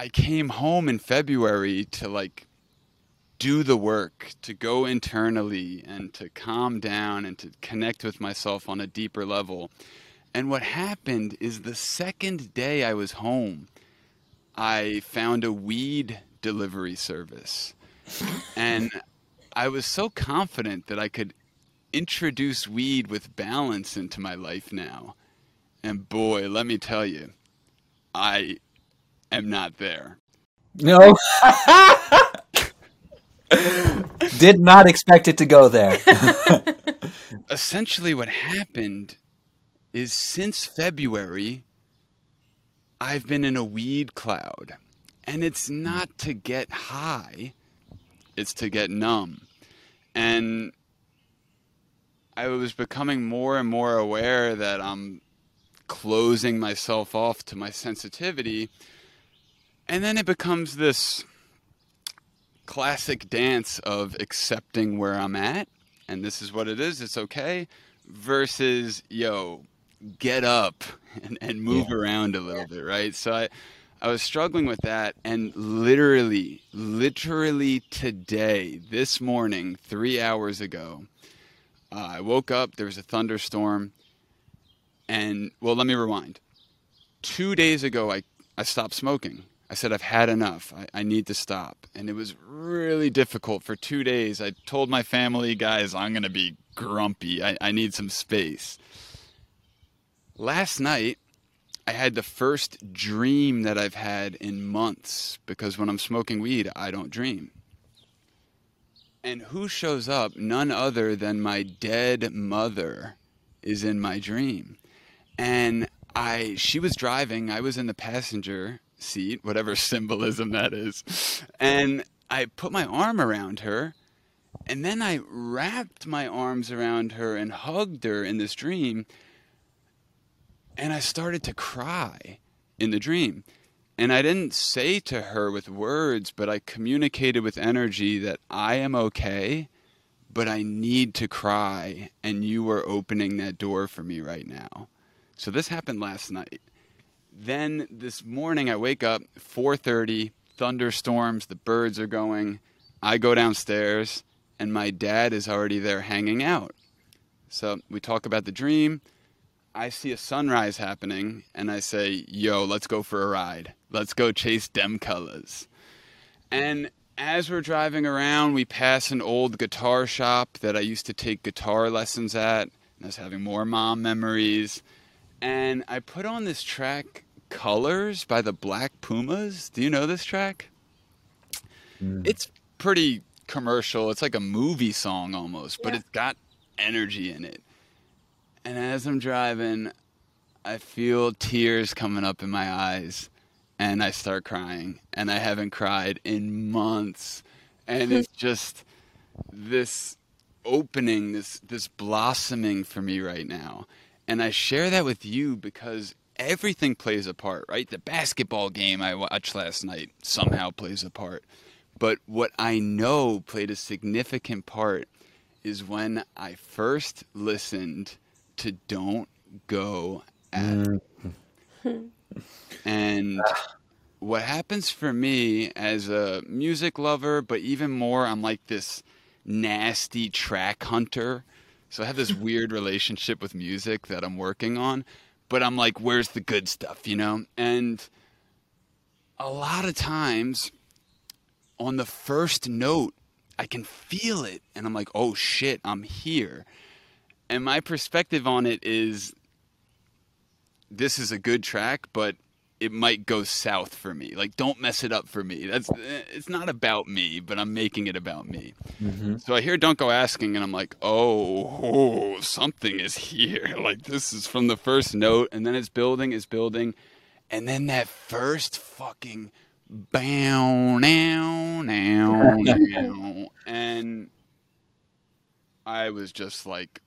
I came home in February to like do the work, to go internally and to calm down and to connect with myself on a deeper level. And what happened is the second day I was home, I found a weed delivery service. and I was so confident that I could introduce weed with balance into my life now. And boy, let me tell you, I am not there. No. Did not expect it to go there. Essentially, what happened is since February, I've been in a weed cloud. And it's not to get high, it's to get numb. And I was becoming more and more aware that I'm closing myself off to my sensitivity. And then it becomes this classic dance of accepting where I'm at and this is what it is, it's okay, versus, yo, get up and, and move yeah. around a little bit, right? So I, I was struggling with that, and literally, literally today, this morning, three hours ago, uh, I woke up, there was a thunderstorm, and well, let me rewind. Two days ago, I, I stopped smoking. I said, I've had enough. I, I need to stop. And it was really difficult for two days. I told my family, guys, I'm going to be grumpy. I, I need some space. Last night, I had the first dream that I've had in months because when I'm smoking weed, I don't dream. And who shows up? None other than my dead mother is in my dream. And I she was driving, I was in the passenger seat, whatever symbolism that is. And I put my arm around her, and then I wrapped my arms around her and hugged her in this dream. And I started to cry in the dream. And I didn't say to her with words, but I communicated with energy that I am okay, but I need to cry, and you are opening that door for me right now. So this happened last night. Then this morning I wake up 4:30, thunderstorms, the birds are going. I go downstairs and my dad is already there hanging out. So we talk about the dream. I see a sunrise happening and I say, "Yo, let's go for a ride. Let's go chase dem colors." And as we're driving around, we pass an old guitar shop that I used to take guitar lessons at. And I was having more mom memories. And I put on this track Colors by the Black Pumas. Do you know this track? Mm. It's pretty commercial. It's like a movie song almost, but it's got energy in it. And as I'm driving, I feel tears coming up in my eyes and I start crying. And I haven't cried in months. And it's just this opening, this this blossoming for me right now. And I share that with you because everything plays a part, right? The basketball game I watched last night somehow plays a part. But what I know played a significant part is when I first listened to Don't Go at mm. And what happens for me as a music lover, but even more, I'm like this nasty track hunter. So I have this weird relationship with music that I'm working on but I'm like, where's the good stuff, you know? And a lot of times on the first note, I can feel it and I'm like, oh shit, I'm here. And my perspective on it is this is a good track, but it might go south for me. Like, don't mess it up for me. That's it's not about me, but I'm making it about me. Mm-hmm. So I hear "Don't Go Asking," and I'm like, oh, oh, something is here. Like this is from the first note, and then it's building, it's building, and then that first fucking bow now now now, and I was just like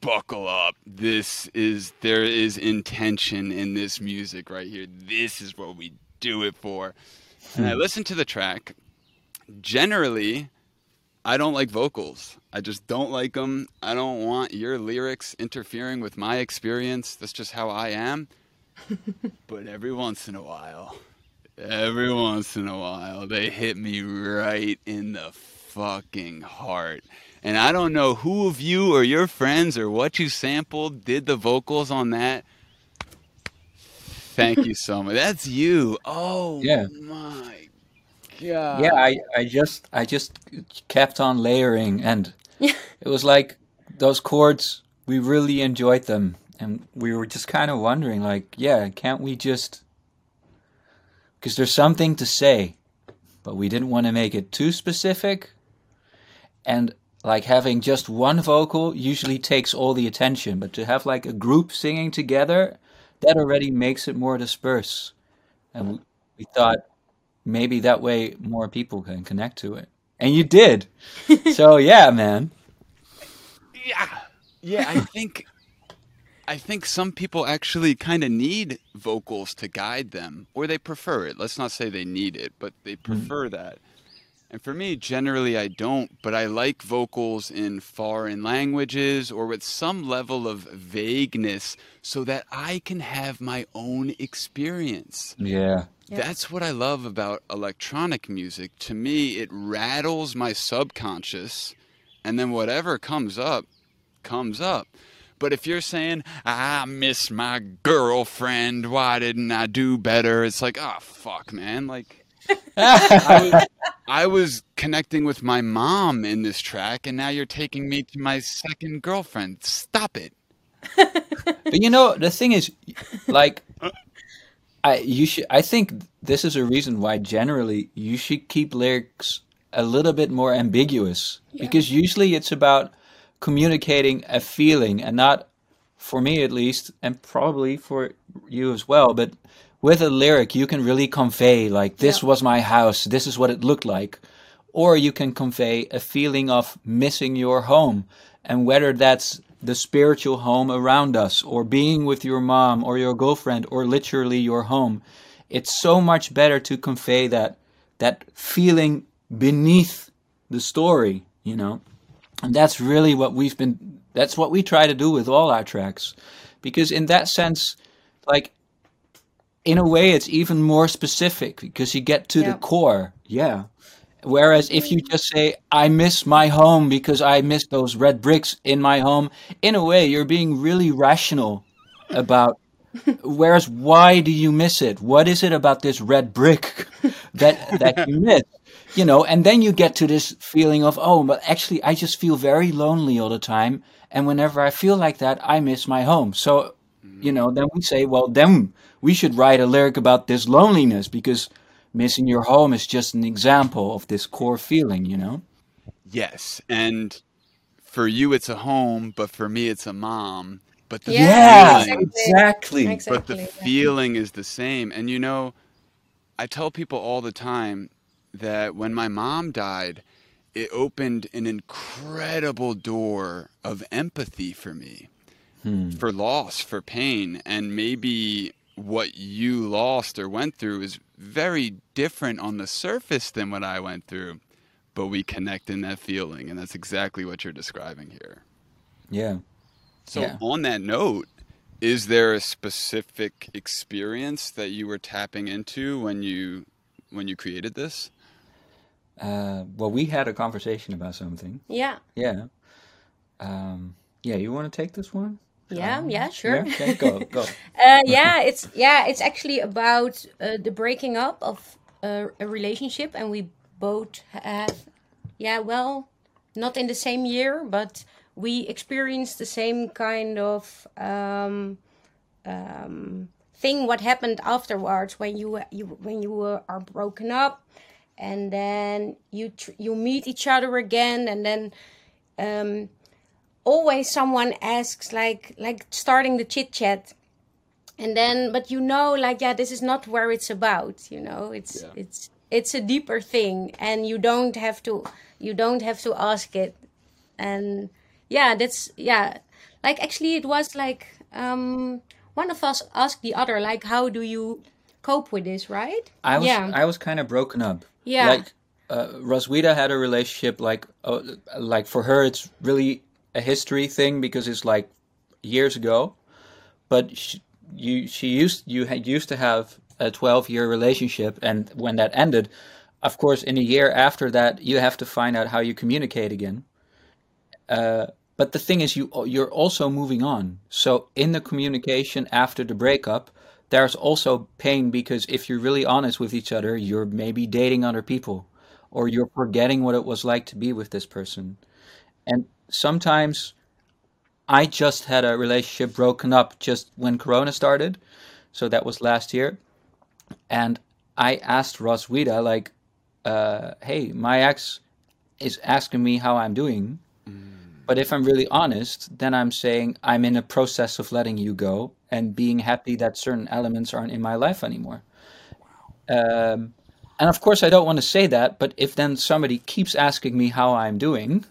buckle up. This is there is intention in this music right here. This is what we do it for. And I hmm. listen to the track. Generally, I don't like vocals. I just don't like them. I don't want your lyrics interfering with my experience. That's just how I am. but every once in a while, Every once in a while, they hit me right in the fucking heart. And I don't know who of you or your friends or what you sampled did the vocals on that. Thank you so much. That's you. Oh Yeah. my god. yeah, I, I just I just kept on layering, and it was like those chords. We really enjoyed them, and we were just kind of wondering, like, yeah, can't we just? Because there's something to say, but we didn't want to make it too specific, and like having just one vocal usually takes all the attention, but to have like a group singing together, that already makes it more dispersed. and we, we thought maybe that way more people can connect to it. And you did. so yeah, man. Yeah. Yeah, I think I think some people actually kind of need vocals to guide them or they prefer it. Let's not say they need it, but they hmm. prefer that. And for me, generally I don't, but I like vocals in foreign languages or with some level of vagueness so that I can have my own experience. Yeah. Yeah. That's what I love about electronic music. To me, it rattles my subconscious, and then whatever comes up, comes up. But if you're saying, I miss my girlfriend, why didn't I do better? It's like, oh, fuck, man. Like, I was, I was connecting with my mom in this track, and now you're taking me to my second girlfriend. Stop it. But you know, the thing is like I you should I think this is a reason why generally you should keep lyrics a little bit more ambiguous because usually it's about communicating a feeling and not for me at least and probably for you as well but with a lyric you can really convey like this Yeah. was my house this is what it looked like. Or you can convey a feeling of missing your home and whether that's the spiritual home around us or being with your mom or your girlfriend or literally your home. It's so much better to convey that that feeling beneath the story you know? And that's really what we've been that's what we try to do with all our tracks. Because in that sense like in a way it's even more specific because you get to Yeah. the core. Yeah. Whereas if you just say i miss my home because i miss those red bricks in my home in a way you're being really rational about whereas why do you miss it? What is it about this red brick that that you miss? You know and then you get to this feeling of oh but actually i just feel very lonely all the time and whenever i feel like that i miss my home. So you know then we say well then we should write a lyric about this loneliness because missing your home is just an example of this core feeling you know Yes. And for you, it's a home, but for me, it's a mom. But the Yeah, feeling, exactly. but the yeah. feeling is the same. And you know, I tell people all the time that when my mom died, it opened an incredible door of empathy for me, hmm. for loss, for pain, and maybe what you lost or went through is very different on the surface than what I went through, but we connect in that feeling, and that's exactly what you're describing here. yeah So, Yeah. on that note, is there a specific experience that you were tapping into when you when you created this? uh, well we had a conversation about something Yeah. yeah um, yeah you want to take this one Yeah. Yeah. Sure. yeah go go Uh, yeah, it's yeah, it's actually about uh, the breaking up of uh, a relationship, and we both have, yeah, well, not in the same year, but we experienced the same kind of um, um, thing. What happened afterwards when you you when you uh, are broken up, and then you tr- you meet each other again, and then. Um, always someone asks like like starting the chit chat and then but you know like yeah this is not where it's about you know it's Yeah. it's it's a deeper thing and you don't have to you don't have to ask it and yeah that's yeah like actually it was like um one of us asked the other like how do you cope with this right I was yeah I was kind of broken up. Yeah. Like uh, Roswitha had a relationship like uh, like for her it's really a history thing because it's like years ago, but she, you she used you had used to have a 12 year relationship. And when that ended, of course, in a year after that, you have to find out how you communicate again. Uh, but the thing is, you you're also moving on. So in the communication after the breakup, there's also pain because if you're really honest with each other, you're maybe dating other people, or you're forgetting what it was like to be with this person. And sometimes I just had a relationship broken up just when Corona started. So that was last year. And I asked Roswitha, like, uh, hey, my ex is asking me how I'm doing. But if I'm really honest, then I'm saying I'm in a process of letting you go and being happy that certain elements aren't in my life anymore. Um, and of course, I don't want to say that, but if then somebody keeps asking me how I'm doing,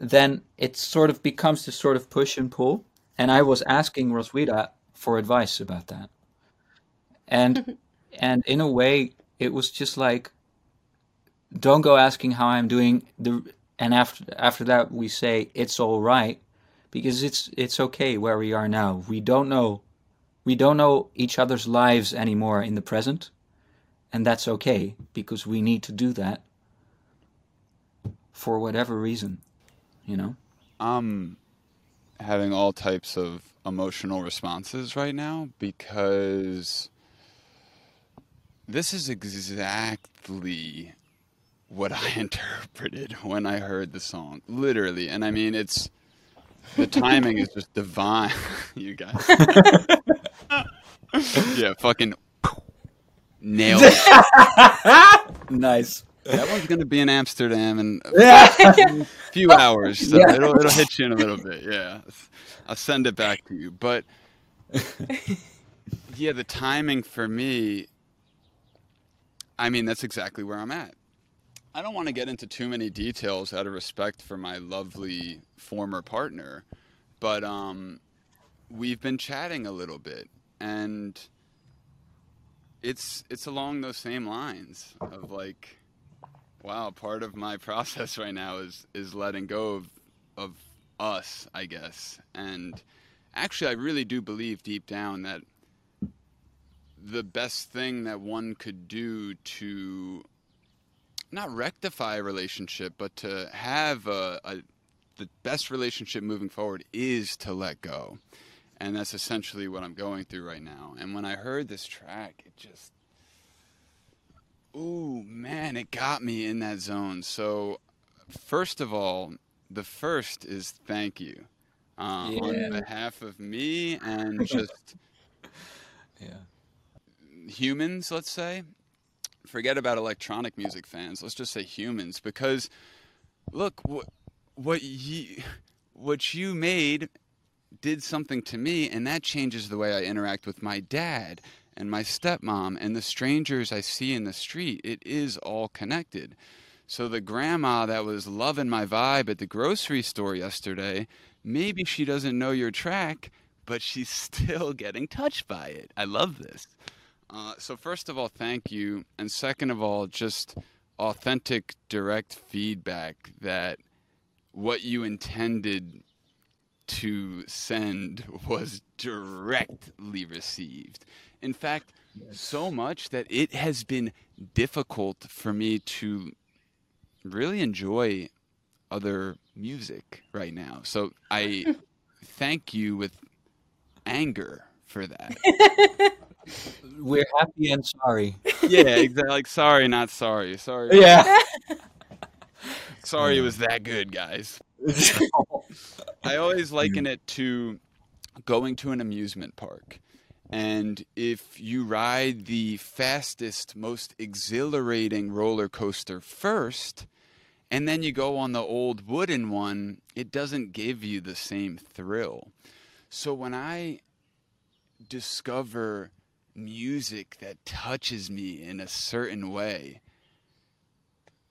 then it sort of becomes this sort of push and pull. And I was asking Roswitha for advice about that. And and in a way, it was just like, don't go asking how I'm doing. The and after after that, we say it's all right, because it's it's okay where we are now. We don't know, we don't know each other's lives anymore in the present, and that's okay because we need to do that for whatever reason you know? I'm having all types of emotional responses right now because this is exactly what I interpreted when I heard the song. Literally. And I mean, it's the timing is just divine, you guys. yeah, fucking nailed it. nice. That one's gonna be in Amsterdam in a few hours, so Yeah. it'll it'll hit you in a little bit. Yeah, I'll send it back to you. But yeah, the timing for me, I mean, that's exactly where I'm at. I don't want to get into too many details out of respect for my lovely former partner, but um, we've been chatting a little bit, and it's it's along those same lines of like wow part of my process right now is is letting go of of us i guess. And actually i really do believe deep down that the best thing that one could do to not rectify a relationship but to have a, a the best relationship moving forward is to let go. And that's essentially what i'm going through right now. And when i heard this track it just Ooh, man, it got me in that zone. So, first of all, the first is thank you um, Yeah. on behalf of me and just Yeah. humans, let's say. Forget about electronic music fans. Let's just say humans, because look, what what you what you made did something to me, and that changes the way I interact with my dad and my stepmom and the strangers I see in the street. It is all connected. So the grandma that was loving my vibe at the grocery store yesterday, maybe she doesn't know your track, but she's still getting touched by it. I love this. Uh, so first of all, thank you, and second of all, just authentic, direct feedback that what you intended to send was directly received. In fact, so much that it has been difficult for me to really enjoy other music right now. So I thank you with anger for that. We're happy and sorry. yeah, exactly. Like, sorry, not sorry. Sorry. Yeah. Sorry it was that good, guys. I always liken it to going to an amusement park. And if you ride the fastest, most exhilarating roller coaster first, and then you go on the old wooden one, it doesn't give you the same thrill. So when I discover music that touches me in a certain way,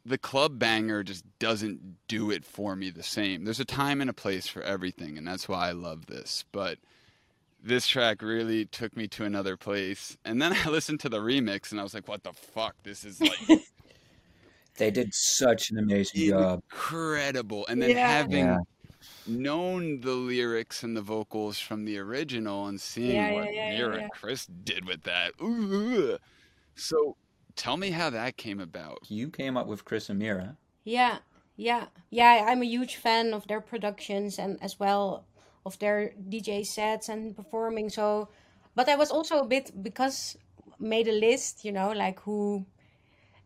the club banger just doesn't do it for me the same. There's a time and a place for everything, and that's why I love this. But this track really took me to another place. And then I listened to the remix and I was like, what the fuck? This is like They did such an amazing job. incredible. And then Yeah. having Yeah. known the lyrics and the vocals from the original and seeing Yeah, what yeah, yeah, Mira yeah, and Chris did with that. Ooh. So tell me how that came about. You came up with Chris and Mira. Yeah, yeah, yeah. I'm a huge fan of their productions and as well of their DJ sets and performing. So, but I was also a bit because made a list, you know, like who,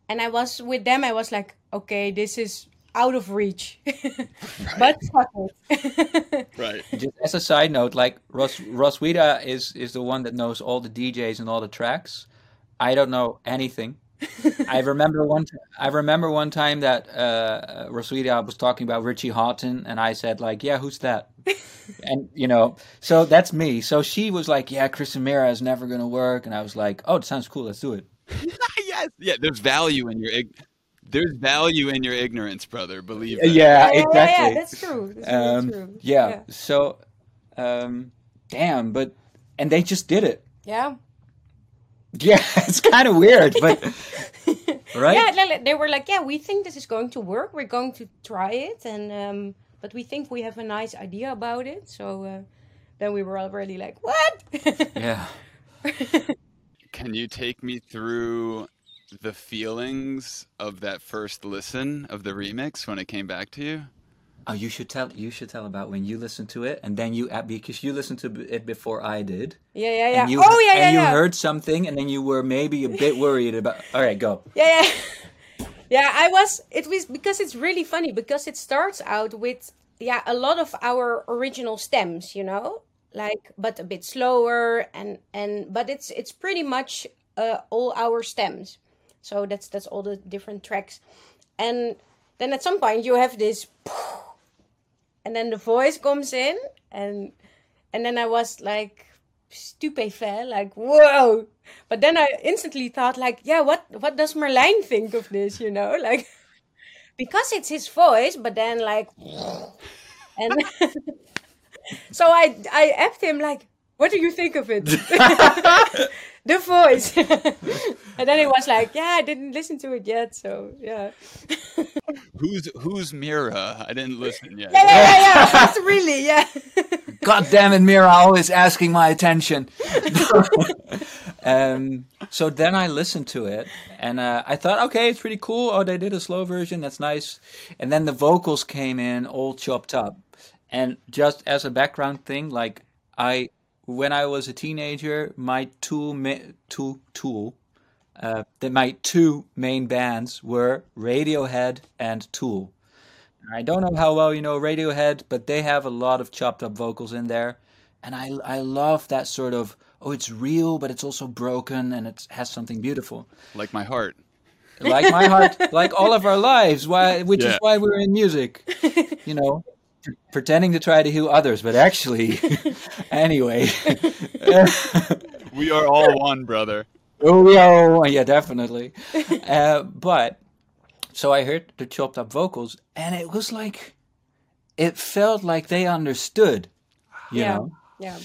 and I was with them. I was like, okay, this is out of reach, but fuck it. Right. Just as a side note, like Ros Roswitha is is the one that knows all the DJs and all the tracks. I don't know anything. I remember one. T- I remember one time that uh, Roswitha was talking about Richie Hawtin, and I said like, "Yeah, who's that?" and you know, so that's me. So she was like, "Yeah, Chris and Mira is never gonna work," and I was like, "Oh, it sounds cool. Let's do it." yes. Yeah, there's value in your ig- there's value in your ignorance, brother. Believe it. Yeah, yeah, yeah, exactly. yeah, that's true. That's really Um, true. yeah. So, um, damn, but and they just did it. yeah. Yeah, it's kind of weird, but right? Yeah, they- they were like, yeah, we think this is going to work. We're going to try it, and um, but we think we have a nice idea about it. So uh, then we were already like, what? Yeah. Can you take me through the feelings of that first listen of the remix when it came back to you? Oh, you should tell. You should tell about when you listened to it, and then you because you listened to it before I did. yeah, yeah, yeah. And you, oh, yeah, yeah, and you yeah. heard something, and then you were maybe a bit worried about. All right, go. Yeah, yeah. yeah, I was it was because it's really funny because it starts out with yeah, a lot of our original stems, you know? Like but a bit slower and and but it's it's pretty much uh, all our stems. So that's that's all the different tracks. And then at some point you have this and then the voice comes in and and then I was like stupefait, like whoa. But then I instantly thought like, yeah, what what does Merlijn think of this, you know? Like because it's his voice, but then like and so I I asked him like, what do you think of it? the voice. and then it was like, yeah, I didn't listen to it yet, so yeah. Who's who's Mira? I didn't listen yet. Yeah, yeah, yeah, yeah. That's really, yeah. God damn it, Mira, always asking my attention. um, so then I listened to it and uh, I thought, okay, it's pretty cool. Oh, they did a slow version. That's nice. And then the vocals came in all chopped up. And just as a background thing, like I, when I was a teenager, my two, ma- two, tool, uh, that my two main bands were Radiohead and Tool. I don't know how well you know Radiohead, but they have a lot of chopped up vocals in there, and I I love that sort of oh it's real, but it's also broken and it has something beautiful, Like my heart. like my heart, like all of our lives. Why, which is why we're in music, you know, pretending to try to heal others, but actually, anyway. We are all one, brother. Oh yeah, oh, yeah, definitely. uh, but so I heard the chopped up vocals, and it was like, it felt like they understood, you yeah. know. Yeah.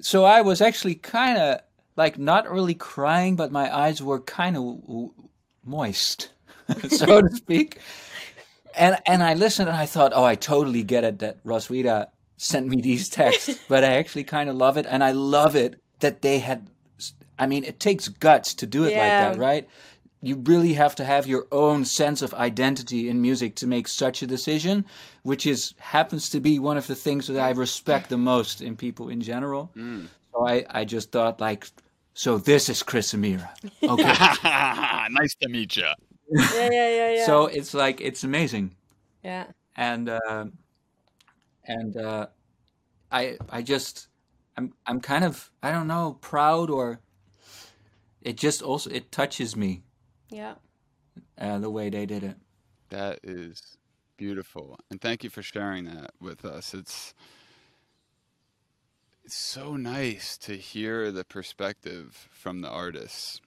So I was actually kind of like not really crying, but my eyes were kind of moist, so to speak. And and I listened, and I thought, oh, I totally get it that Roswitha sent me these texts, but I actually kind of love it, and I love it that they had. I mean, it takes guts to do it like that, right? You really have to have your own sense of identity in music to make such a decision, which is happens to be one of the things that I respect the most in people in general. Mm. So I, I just thought like, so this is Chris Amira. Okay. nice to meet you. Yeah, yeah, yeah, yeah. So it's like it's amazing, yeah. and uh, and uh, I I just I'm I'm kind of I don't know proud or it just also it touches me Yeah. uh, the way they did it. That is beautiful. And thank you for sharing that with us. It's it's so nice to hear the perspective from the artists.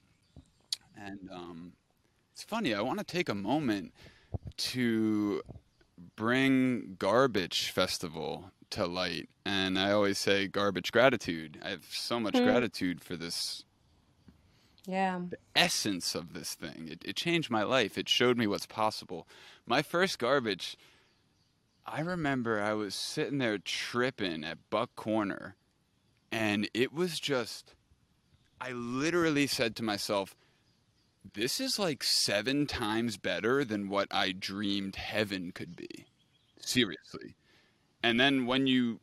And um, it's funny, I want to take a moment to bring Garbicz Festival to light. And I always say Garbicz gratitude. I have so much hmm. gratitude for this Yeah. The essence of this thing. It, it changed my life. It showed me what's possible. My first Garbicz, I remember I was sitting there tripping at Buck Corner, and it was just, I literally said to myself, this is like seven times better than what I dreamed heaven could be. Seriously. And then when you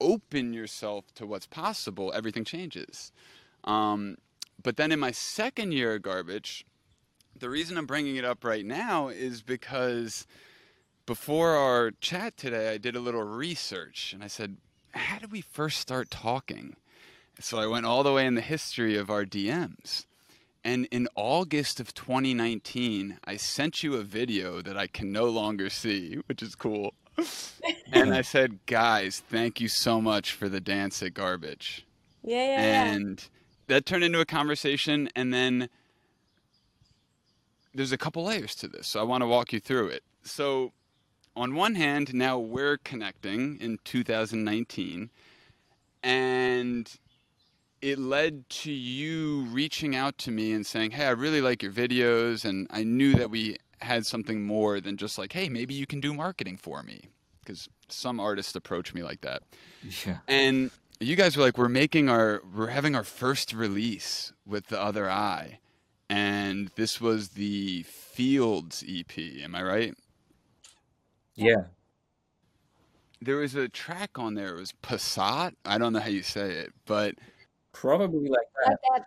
open yourself to what's possible, everything changes. Um, but then in my second year of Garbicz, the reason I'm bringing it up right now is because before our chat today, I did a little research and I said, How did we first start talking? So I went all the way in the history of our DMs. And in August of 2019, I sent you a video that I can no longer see, which is cool. and I said, guys, thank you so much for the dance at Garbicz. Yeah, yeah, yeah. And that turned into a conversation. And then there's a couple layers to this. So I want to walk you through it. So, on one hand, now we're connecting in 2019. And it led to you reaching out to me and saying, Hey, I really like your videos. And I knew that we had something more than just like, Hey, maybe you can do marketing for me. Because some artists approach me like that. Yeah. And you guys were like, We're making our, we're having our first release with the other eye. And this was the Fields EP. Am I right? Yeah. There was a track on there. It was Passat. I don't know how you say it, but Probably like that. That.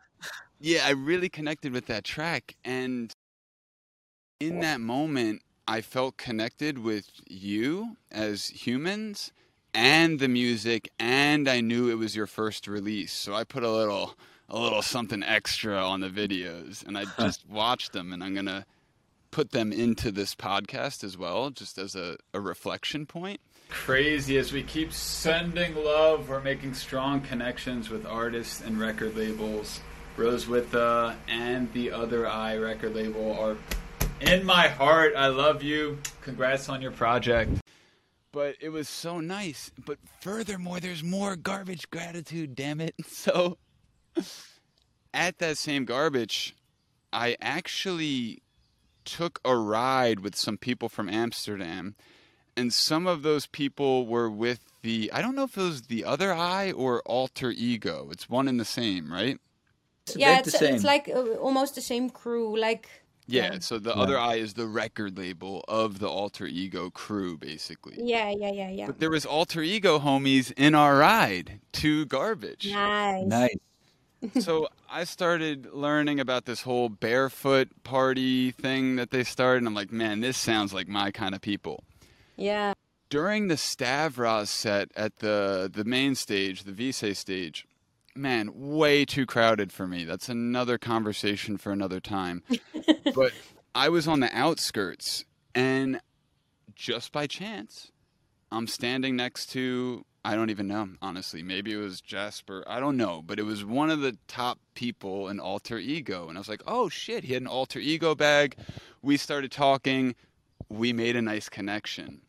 Yeah, I really connected with that track. And in that moment, I felt connected with you as humans and the music, and I knew it was your first release. So I put a little a little something extra on the videos and I just watched them and I'm gonna put them into this podcast as well, just as a, a reflection point. Crazy as we keep sending love, we're making strong connections with artists and record labels. Roswitha and the Other Eye record label are in my heart. I love you. Congrats on your project. But it was so nice. But furthermore, there's more Garbicz gratitude, damn it. So at that same Garbicz, I actually took a ride with some people from Amsterdam, and some of those people were with the I don't know if it was the other eye or alter ego. It's one and the same, right? It's yeah, it's, the same. it's like uh, almost the same crew. Like Yeah, Yeah. so the Yeah. other eye is the record label of the alter ego crew, basically. yeah, yeah, yeah, yeah. But there was alter ego homies in our ride to Garbicz. Nice. nice. so I started learning about this whole barefoot party thing that they started, and I'm like, man, this sounds like my kind of people. Yeah. During the Stavroz set at the the main stage, the Vise stage, man, way too crowded for me. That's another conversation for another time. but I was on the outskirts, and just by chance, I'm standing next to I don't even know, honestly. Maybe it was Jasper. I don't know, but it was one of the top people in Alter Ego, and I was like, "Oh shit, he had an Alter Ego bag." We started talking. We made a nice connection.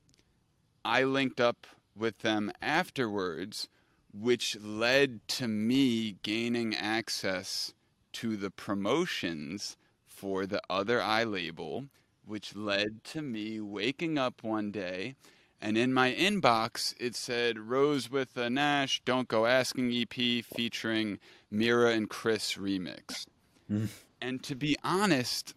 I linked up with them afterwards, which led to me gaining access to the promotions for the other eye label, which led to me waking up one day and in my inbox it said Roswitha Nash, Don't Go Asking EP featuring Mira and Chris remix. Mm. And to be honest,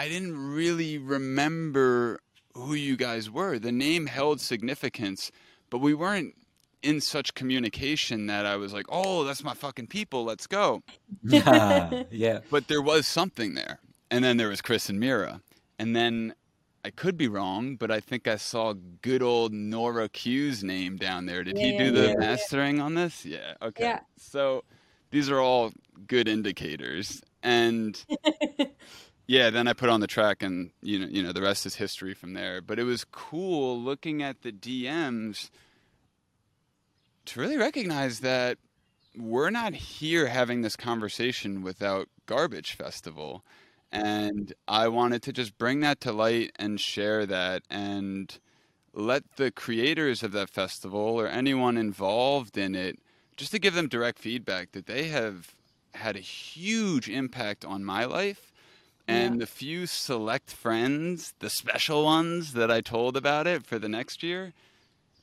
I didn't really remember who you guys were. The name held significance, but we weren't in such communication that I was like, "Oh, that's my fucking people. Let's go." yeah. yeah. But there was something there. And then there was Chris and Mira. And then I could be wrong, but I think I saw good old Nora Q's name down there. Did he do yeah, the yeah. mastering on this? Yeah. Okay. Yeah. So these are all good indicators. And yeah, then I put on the track and you know, you know, the rest is history from there. But it was cool looking at the DMs to really recognize that we're not here having this conversation without Garbicz Festival. And I wanted to just bring that to light and share that and let the creators of that festival or anyone involved in it just to give them direct feedback that they have had a huge impact on my life And Yeah. the few select friends, the special ones that I told about it for the next year,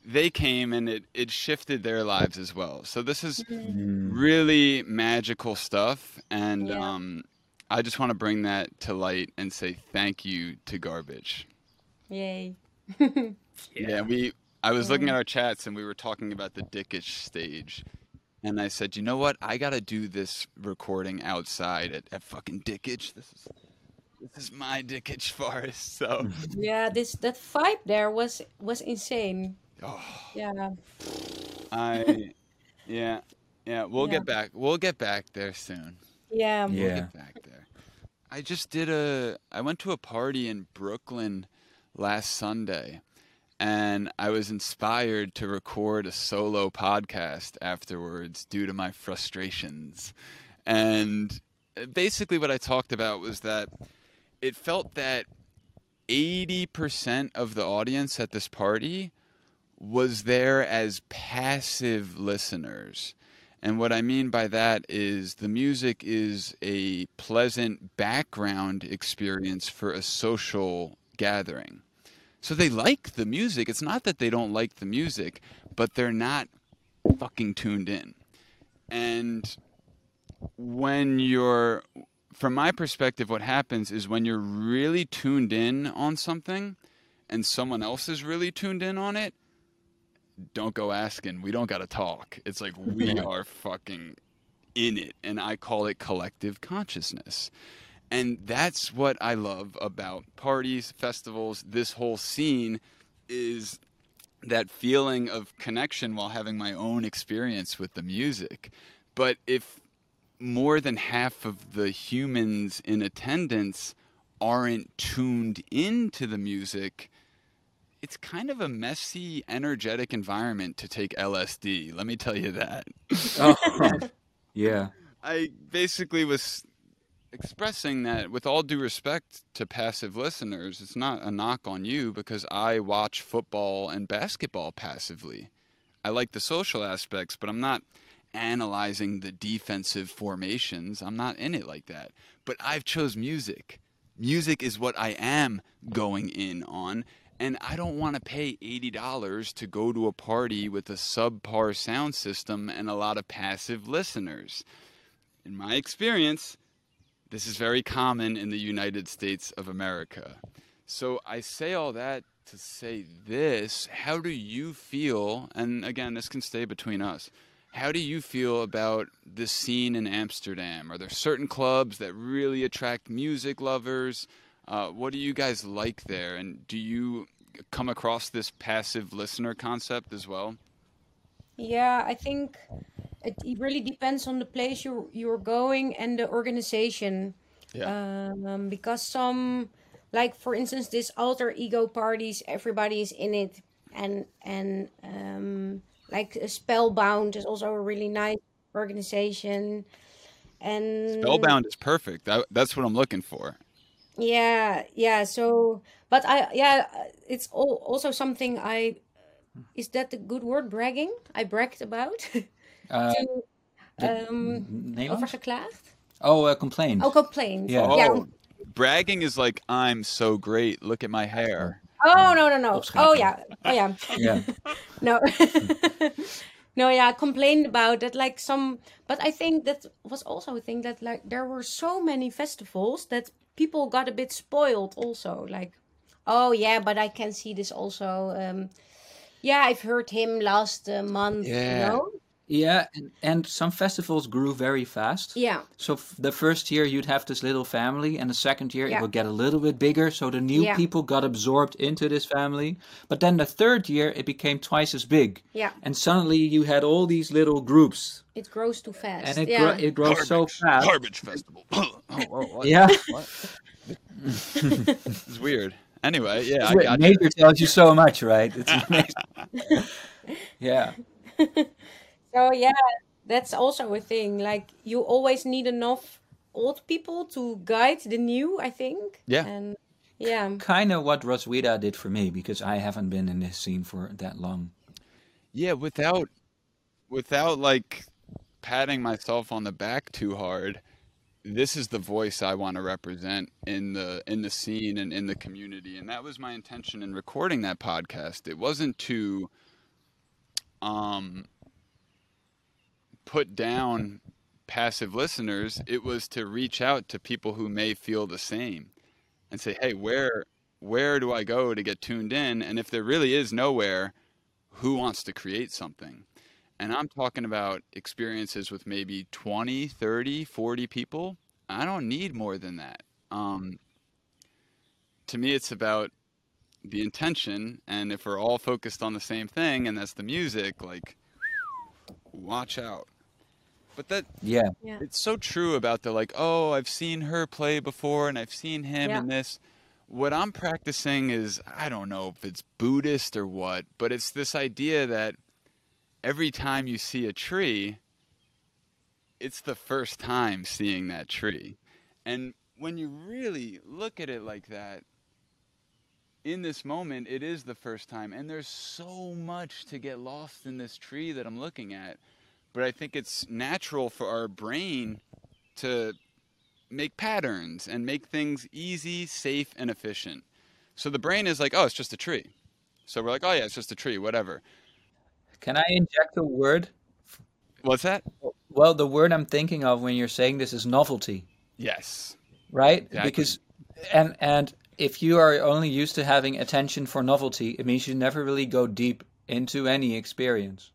they came and it, it shifted their lives as well. So this is really magical stuff. And Yeah. um, I just want to bring that to light and say thank you to Garbicz. Yay. Yeah, we. I was looking at our chats and we were talking about the Dickicht stage, and I said, you know what? I gotta do this recording outside at, at fucking Dickicht. This is this is my Dickicht forest. So Yeah, this that vibe there was was insane. oh, Yeah. I, yeah, yeah. We'll Yeah. get back. We'll get back there soon. Yeah. We'll Yeah. get back there. I just did a. I went to a party in Brooklyn last Sunday, and I was inspired to record a solo podcast afterwards due to my frustrations. And uh, basically, what I talked about was that it felt that 80% of the audience at this party was there as passive listeners. And what I mean by that is the music is a pleasant background experience for a social gathering. So they like the music. It's not that they don't like the music, but they're not fucking tuned in. And when you're, from my perspective, what happens is when you're really tuned in on something and someone else is really tuned in on it, don't go asking. We don't got to talk. It's like we are fucking in it. And I call it collective consciousness. And that's what I love about parties, festivals, this whole scene is that feeling of connection while having my own experience with the music. But if more than half of the humans in attendance aren't tuned into the music, it's kind of a messy, energetic environment to take LSD. Let me tell you that. Oh, yeah. I basically was expressing that with all due respect to passive listeners, it's not a knock on you because I watch football and basketball passively. I like the social aspects, but I'm not analyzing the defensive formations. I'm not in it like that. But I've chose music. Music is what I am going in on, and I don't want to pay $80 to go to a party with a subpar sound system and a lot of passive listeners. In my experience, this is very common in the United States of America. So I say all that to say this. How do you feel? And again, this can stay between us. How do you feel about this scene in Amsterdam? Are there certain clubs that really attract music lovers? Uh, what do you guys like there? And do you come across this passive listener concept as well? Yeah, I think it it really depends on the place you're you're going and the organization. Um, because some, like for instance, this alter ego parties, everybody is in it, and and um, like uh, Spellbound is also a really nice organization, and Spellbound is perfect. That, that's what I'm looking for. yeah, yeah. So, but I yeah, uh, it's all, also something I. Is that the good word? Bragging? I bragged about. Uh, to, um, Nederlands? overgeklaagd? Oh, uh, complained. Oh, complained. Yeah. Oh, Yeah. bragging is like I'm so great. Look at my hair. Oh, no, no, no. Oh, yeah. Oh, yeah. Yeah. No. no, yeah, complained about that. Like some, but I think that was also a thing that like there were so many festivals that people got a bit spoiled also. Like, oh, yeah, but I can see this also. Um, yeah, I've heard him last uh, month. Yeah. You know? Yeah, and, and some festivals grew very fast. Yeah. So f- the first year you'd have this little family, and the second year Yeah. it would get a little bit bigger. So the new Yeah. people got absorbed into this family. But then the third year it became twice as big, Yeah. and suddenly you had all these little groups, It grows too fast. and it yeah. gro- it grows so fast. Garbicz festival. oh, oh, what? Yeah, What? It's weird. Anyway, yeah, I Wait, got you. nature tells you so much, right? It's amazing. yeah, So yeah, that's also a thing. Like you always need enough old people to guide the new, I think. Yeah. And yeah. kind of what Roswitha did for me because I haven't been in this scene for that long. Yeah, without without like patting myself on the back too hard. this is the voice I want to represent in the in the scene and in the community. And that was my intention in recording that podcast. It wasn't to um put down passive listeners, it was to reach out to people who may feel the same and say, "Hey, where where do I go to get tuned in?" And if there really is nowhere, who wants to create something? And I'm talking about experiences with maybe 20, 30, 40 people. I don't need more than that. Um, to me, it's about the intention. And if we're all focused on the same thing, and that's the music, like, watch out. But that Yeah. Yeah. it's so true about the like, oh, I've seen her play before and I've seen him Yeah. in this. What I'm practicing is I don't know if it's Buddhist or what, but it's this idea that every time you see a tree, it's the first time seeing that tree. And when you really look at it like that, in this moment, it is the first time. And there's so much to get lost in this tree that I'm looking at. But I think it's natural for our brain to make patterns and make things easy, safe, and efficient. So the brain is like, oh, it's just a tree. So we're like, oh, yeah, it's just a tree, whatever. Can I inject a word? What's that? Well, the word I'm thinking of when you're saying this is novelty, Yes. right? Exactly. Because and and if you are only used to having attention for novelty, it means you never really go deep into any experience.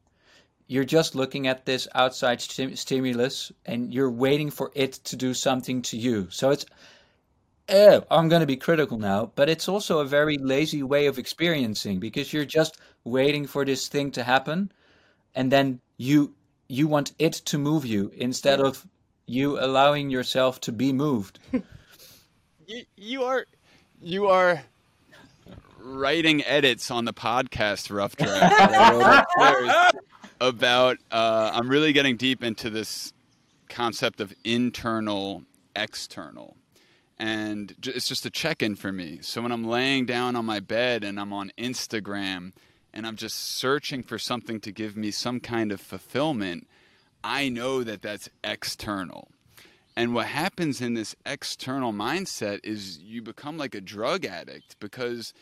You're just looking at this outside stim- stimulus and you're waiting for it to do something to you. So it's eh, I'm going to be critical now, but it's also a very lazy way of experiencing because you're just waiting for this thing to happen and then you you want it to move you instead of you allowing yourself to be moved. You, you are you are writing edits on the podcast rough draft about uh, I'm really getting deep into this concept of internal external. And it's just a check-in for me. So when i'm laying down on my bed and i'm on instagram and i'm just searching for something to give me some kind of fulfillment i know that that's external. And what happens in this external mindset is you become like a drug addict because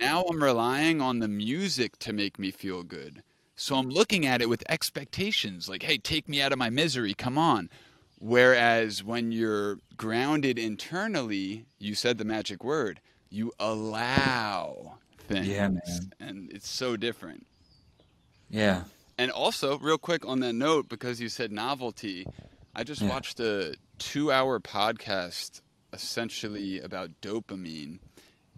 now I'm relying on the music to make me feel good. So I'm looking at it with expectations like, hey, take me out of my misery, come on. Whereas when you're grounded internally, you said the magic word, you allow things. Yeah, man. And it's so different. Yeah. And also, real quick on that note, because you said novelty, I just Yeah. watched a two hour podcast essentially about dopamine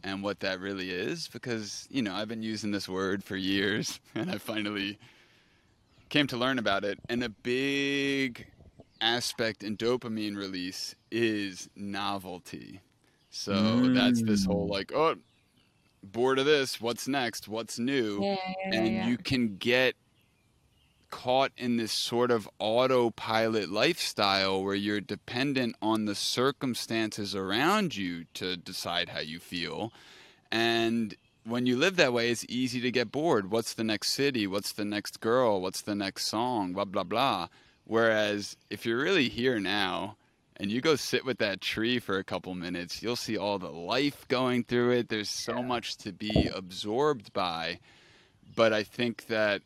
and what that really is. Because, you know, I've been using this word for years and I finally came to learn about it. And a big aspect in dopamine release is novelty. So that's this whole mm. like, oh, bored of this. What's next? What's new? Yeah, yeah, and yeah. you can get caught in this sort of autopilot lifestyle where you're dependent on the circumstances around you to decide how you feel. And when you live that way it's easy to get bored. What's the next city? What's the next girl? What's the next song? Blah blah blah. Whereas if you're really here now and you go sit with that tree for a couple minutes you'll see all the life going through it. There's so much to be absorbed by. But i think that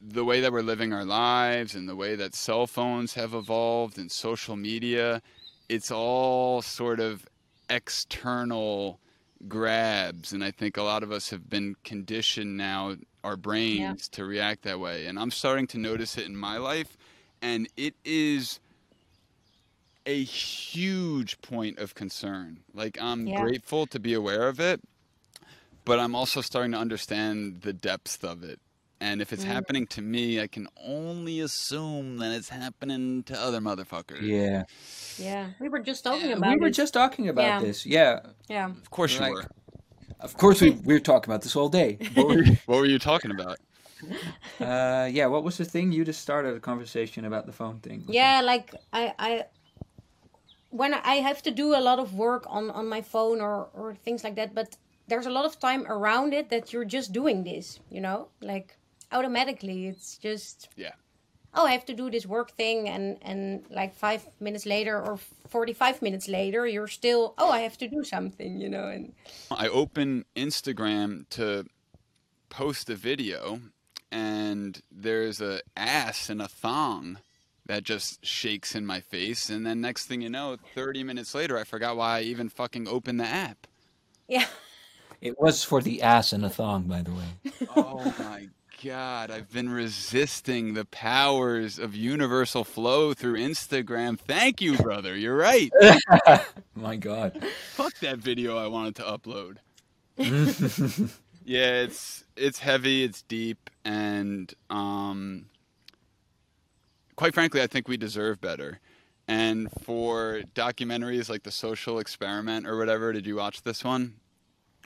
the way that we're living our lives and the way that cell phones have evolved and social media, it's all sort of external grabs. And I think a lot of us have been conditioned now, our brains, to react that way. And I'm starting to notice it in my life. And it is a huge point of concern. Like, I'm Yeah. grateful to be aware of it, but I'm also starting to understand the depth of it. And if it's happening to me, I can only assume that it's happening to other motherfuckers. Yeah. Yeah, we were just talking we about We were it. just talking about Yeah. this. Yeah. yeah. Of course you were. Of course we we were talking about this all day. What were you, what were you talking about? uh yeah, what was the thing you just started a conversation about the phone thing? yeah like i i when i have to do a lot of work on on my phone or or things like that but there's a lot of time around it that you're just doing this you know like automatically it's just Yeah. oh, I have to do this work thing, and and like five minutes later or forty five minutes later, you're still, oh, I have to do something, you know, and I open Instagram to post a video, and there's a ass in a thong that just shakes in my face, and then next thing you know, thirty minutes later, I forgot why I even fucking opened the app. yeah, It was for the ass in a thong, by the way. Oh my god, I've been resisting the powers of universal flow through Instagram. Thank you, brother. You're right. My God. Fuck that video I wanted to upload. yeah, it's it's heavy, it's deep, and um quite frankly, I think we deserve better. And for documentaries like The Social Experiment or whatever, did you watch this one?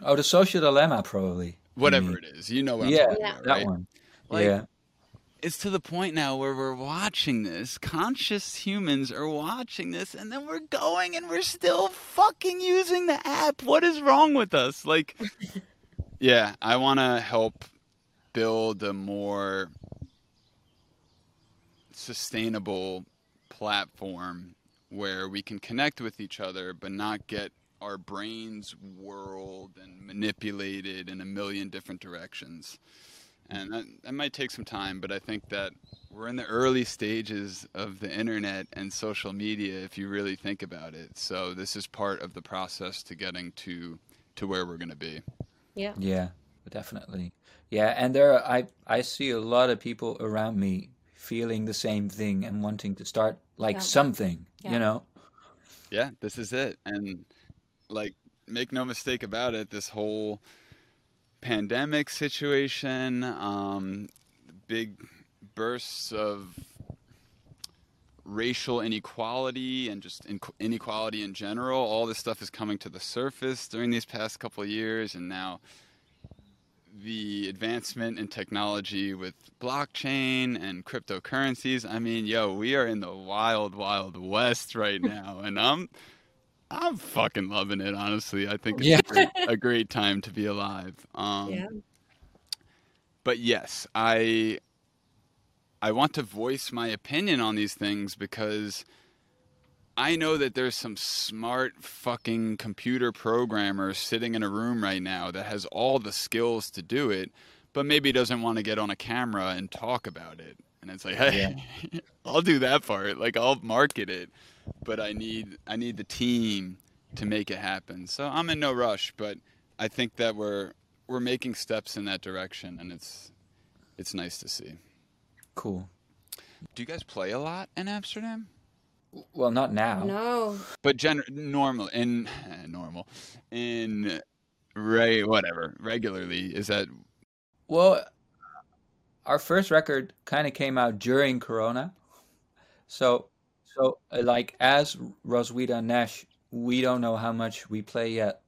Oh, the social dilemma, probably. Whatever mean. it is, you know what I'm Yeah, talking about, that right? one. Like, yeah. it's to the point now where we're watching this, conscious humans are watching this, and then we're going and we're still fucking using the app. What is wrong with us? Like, yeah, I want to help build a more sustainable platform where we can connect with each other but not get our brains whirled and manipulated in a million different directions. And that, that might take some time, but I think that we're in the early stages of the internet and social media if you really think about it. So this is part of the process to getting to to where we're going to be. yeah, Yeah, definitely. Yeah, and there are, I I see a lot of people around me feeling the same thing and wanting to start like Yeah. something, Yeah. you know? Yeah, this is it. And like make no mistake about it, this whole pandemic situation, um, big bursts of racial inequality and just in- inequality in general, all this stuff is coming to the surface during these past couple of years and now the advancement in technology with blockchain and cryptocurrencies. I mean, yo, we are in the wild, wild west right now, and I'm, I'm fucking loving it. Honestly, I think it's Yeah. a, great, a great time to be alive. Um, yeah, but yes, I, I want to voice my opinion on these things because. I know that there's some smart fucking computer programmer sitting in a room right now that has all the skills to do it, but maybe doesn't want to get on a camera and talk about it. And it's like, hey, I'll do that part. Like I'll market it, but I need I need the team to make it happen. So I'm in no rush, but I think that we're we're making steps in that direction, and it's it's nice to see. Cool. Do you guys play a lot in Amsterdam? Well, not now. no, But gen- normal in eh, normal in right whatever regularly is that Well, our first record kind of came out during Corona. So, so uh, like as Roswitha and Nash, we don't know how much we play yet.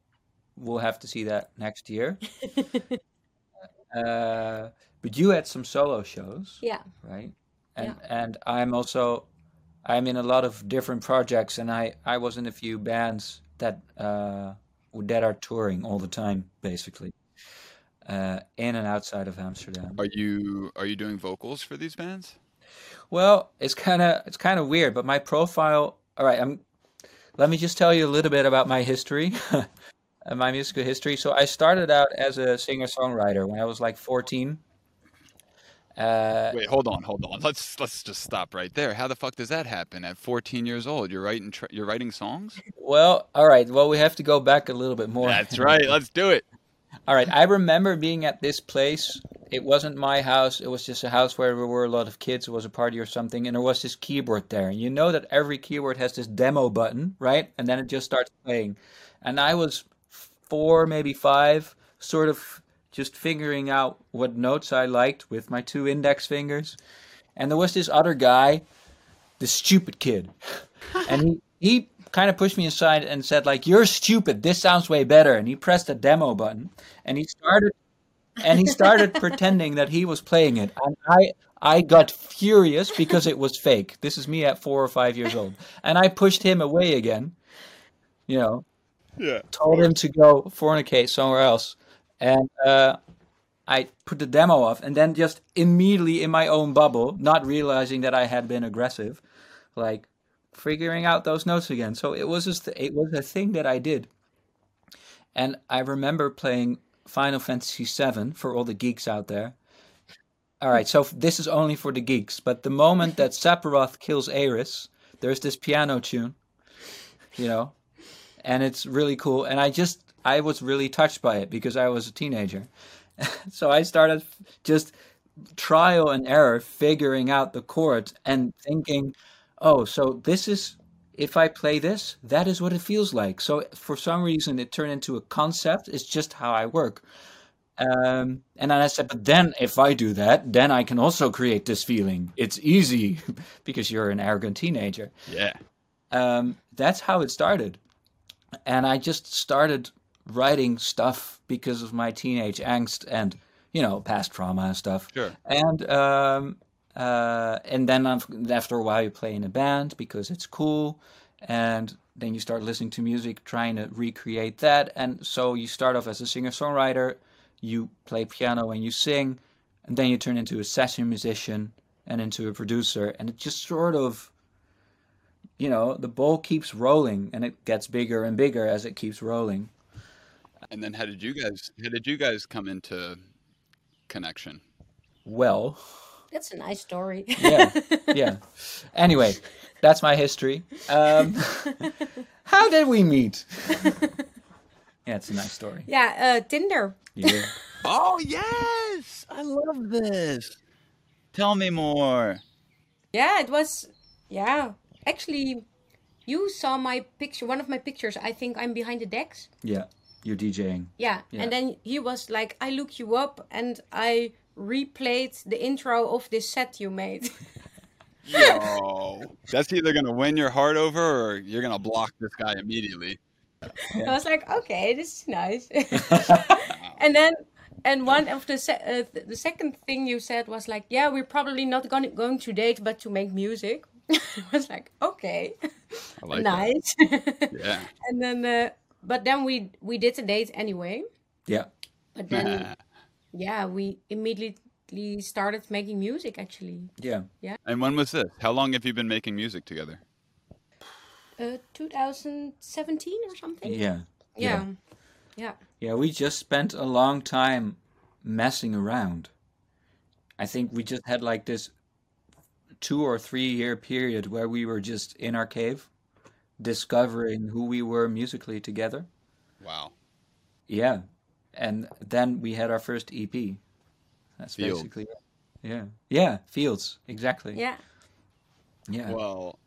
We'll have to see that next year. uh, but you had some solo shows, yeah, right? And and I'm also I'm in a lot of different projects, and I I was in a few bands that uh that are touring all the time, basically, uh, in and outside of Amsterdam. are you are you doing vocals for these bands? Well, it's kind of it's kind of weird, but my profile. All right, I'm. Let me just tell you a little bit about my history, my musical history. So I started out as a singer songwriter when I was like 14. Uh, Wait, hold on, hold on. Let's let's just stop right there. How the fuck does that happen at 14 years old? You're writing tr- you're writing songs? well, all right. Well, we have to go back a little bit more. That's right. Let's do it. All right. I remember being at this place. It wasn't my house. It was just a house where there were a lot of kids. It was a party or something, and there was this keyboard there. And you know that every keyboard has this demo button, right? And then it just starts playing. And I was four, maybe five, sort of just figuring out what notes I liked with my two index fingers. And there was this other guy, the stupid kid, and he he kind of pushed me aside and said like you're stupid. This sounds way better. And he pressed the demo button and he started and he started pretending that he was playing it. And i i got furious because it was fake. This is me at four or five years old. And i pushed him away again you know. Yeah. told him to go fornicate somewhere else. And uh I put the demo off, and then just immediately in my own bubble, not realizing that I had been aggressive, like figuring out those notes again. So it was just it was a thing that I did, and I remember playing Final Fantasy VII for all the geeks out there. All right, so this is only for the geeks, but the moment that Sephiroth kills Aeris, there's this piano tune, you know, and it's really cool. And I just I was really touched by it because I was a teenager. so I started just trial and error figuring out the chords and thinking, oh, so this is if I play this, that is what it feels like. So for some reason, it turned into a concept. It's just how I work. Um, and then I said, but then if I do that, then I can also create this feeling. It's easy because you're an arrogant teenager. Yeah. Um, that's how it started. And I just started writing stuff because of my teenage angst and, you know, past trauma and stuff. Sure. And um, uh, and then after a while, you play in a band because it's cool, and then you start listening to music, trying to recreate that. And so you start off as a singer songwriter, you play piano and you sing, and then you turn into a session musician and into a producer, and it just sort of, you know, the ball keeps rolling, and it gets bigger and bigger as it keeps rolling. And then how did you guys how did you guys come into connection? Well, That's a nice story. yeah, yeah. Anyway, that's my history. Um, how did we meet? yeah, it's a nice story. yeah, uh, Tinder. Yeah. Oh yes, I love this. Tell me more. Yeah, it was. Yeah, actually, you saw my picture. One of my pictures. I think I'm behind the decks. Yeah, you're DJing. Yeah. Yeah. And then he was like, I look you up and I replayed the intro of this set you made. Yo, that's either gonna win your heart over, or you're gonna block this guy immediately. I was like, okay, this is nice. and then, and one of the se- uh, th- the second thing you said was like, yeah, we're probably not gonna going to date, but to make music. I was like, okay, like nice. that. Yeah. and then, uh, but then we we did a date anyway. Yeah. But then, yeah, we immediately started making music. Actually, Yeah. Yeah. And when was this? How long have you been making music together? uh, 2017 or something. Yeah. Yeah, yeah. Yeah, we just spent a long time messing around. I think we just had like this two or three year period where we were just in our cave discovering who we were musically together. Wow. Yeah. And then we had our first EP. That's Fields. basically it. Yeah. Yeah, Fields, exactly. Yeah. Yeah. Well,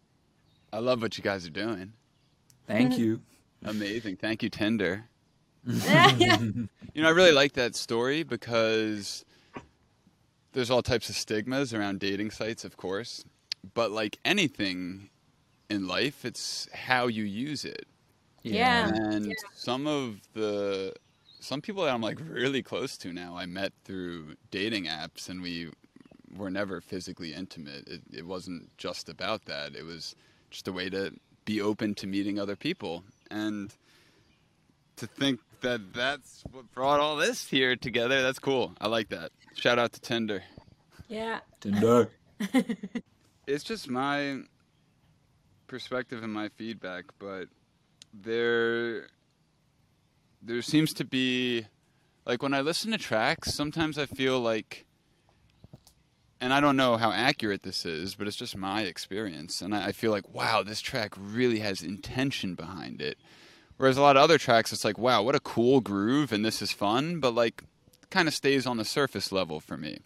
I love what you guys are doing. Thank you. Amazing. Thank you, Tinder. You know, I really like that story because there's all types of stigmas around dating sites, of course. But like anything in life, it's how you use it. Yeah. And some of the some people that I'm like really close to now, I met through dating apps, and we were never physically intimate. It, it wasn't just about that. It was just a way to be open to meeting other people, and to think that that's what brought all this here together. That's cool. I like that. Shout out to Tinder. Yeah. Tinder. It's just my perspective and my feedback, but there there seems to be like when I listen to tracks, sometimes I feel like and I don't know how accurate this is, but it's just my experience. And I I feel like, wow, this track really has intention behind it. Whereas a lot of other tracks, it's like, wow, what a cool groove, and this is fun, but like, kind of stays on the surface level for me.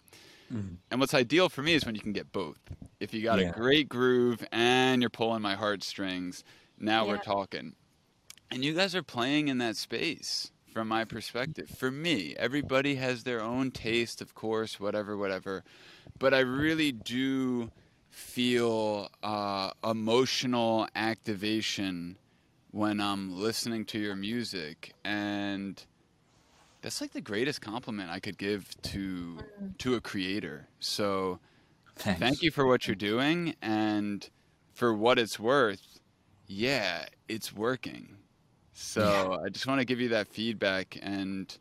Mm-hmm. And what's ideal for me is when you can get both. If you got Yeah. a great groove and you're pulling my heartstrings, now we're talking. And you guys are playing in that space from my perspective. For me, everybody has their own taste, of course, whatever, whatever. But I really do feel uh, emotional activation when I'm listening to your music. And that's like the greatest compliment I could give to to a creator. So Thanks. thank you for what you're doing and for what it's worth. Yeah, it's working. So I just want to give you that feedback and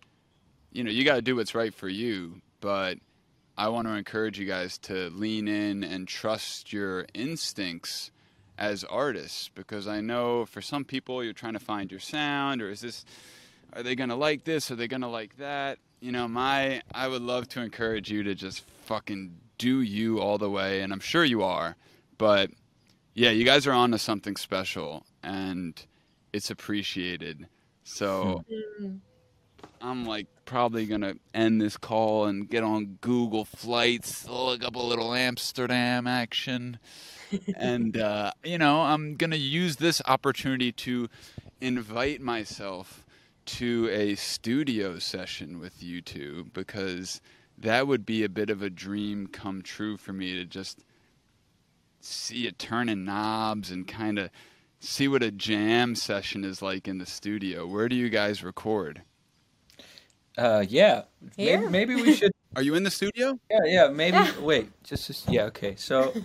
you know, you got to do what's right for you, but I want to encourage you guys to lean in and trust your instincts as artists because I know for some people you're trying to find your sound or is this are they going to like this? Are they going to like that? You know my I would love to encourage you to just fucking do you all the way and I'm sure you are but yeah you guys are on to something special and it's appreciated so Mm. I'm like probably gonna end this call and get on Google Flights, look up a little Amsterdam action, and uh, you know I'm gonna use this opportunity to invite myself to a studio session with you two because that would be a bit of a dream come true for me to just see you turning knobs and kind of see what a jam session is like in the studio. Where do you guys record? Uh, yeah. Maybe, Here? maybe we should. Are you in the studio? Yeah, yeah. Maybe. wait. Just, just. Yeah. Okay. So.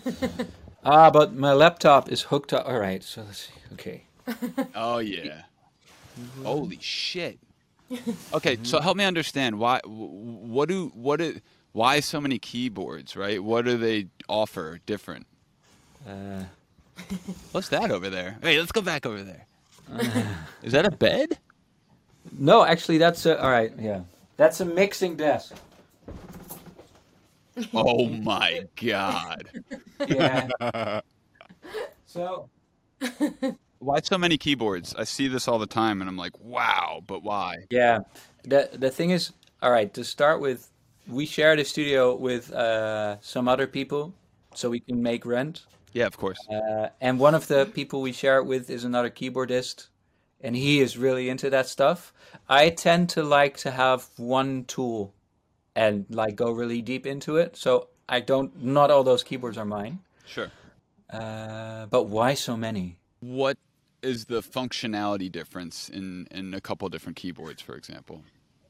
Ah, but my laptop is hooked up. All right. So let's see. Okay. Oh yeah. Holy shit. Okay, so help me understand why. What do what do why so many keyboards? Right? What do they offer different? Uh, What's that over there? Hey, let's go back over there. Is that a bed? no, actually, that's a. All right. Yeah. That's a mixing desk. Oh my god! Yeah. so. Why so many keyboards? I see this all the time, and I'm like, wow, but why? Yeah. The the thing is, all right. To start with, we share the studio with uh, some other people, so we can make rent. Yeah, of course. Uh, and one of the people we share it with is another keyboardist, and he is really into that stuff. I tend to like to have one tool and like go really deep into it. So I don't. Not all those keyboards are mine. Sure. Uh, but why so many? What is the functionality difference in in a couple different keyboards, for example?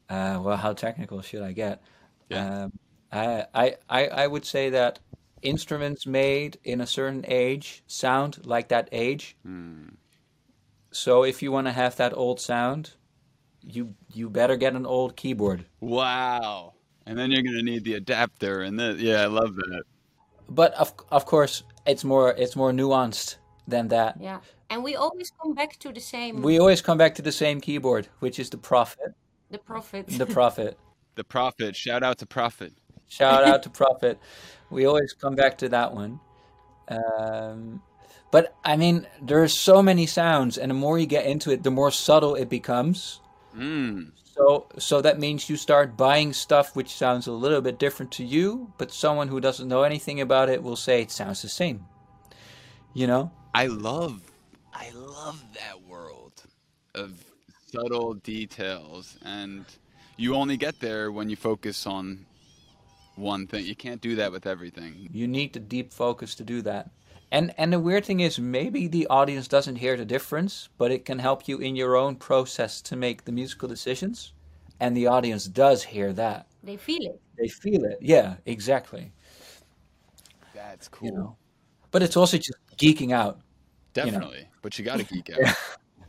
Uh, well, how technical should I get? Yeah. Um, I, I, I, I would say that instruments made in a certain age sound like that age. Hmm. So if you want to have that old sound, you you better get an old keyboard. Wow. And then you're gonna need the adapter, and the yeah, I love that. But of of course, it's more it's more nuanced than that. Yeah. And we always come back to the same We always come back to the same keyboard, which is the Prophet. the prophet. The Prophet. The Prophet. Shout out to Prophet. Shout out to Prophet. We always come back to that one. Um, but I mean, there are so many sounds, and the more you get into it, the more subtle it becomes. Mm. So, so that means you start buying stuff which sounds a little bit different to you, but someone who doesn't know anything about it will say it sounds the same. You know? I love, I love that world of subtle details, and you only get there when you focus on one thing. You can't do that with everything. You need the deep focus to do that. And and the weird thing is maybe the audience doesn't hear the difference, but it can help you in your own process to make the musical decisions. And the audience does hear that. they feel it. They feel it. Yeah, exactly. That's cool. You know. But it's also just geeking out. you know. Definitely, but you got to geek out.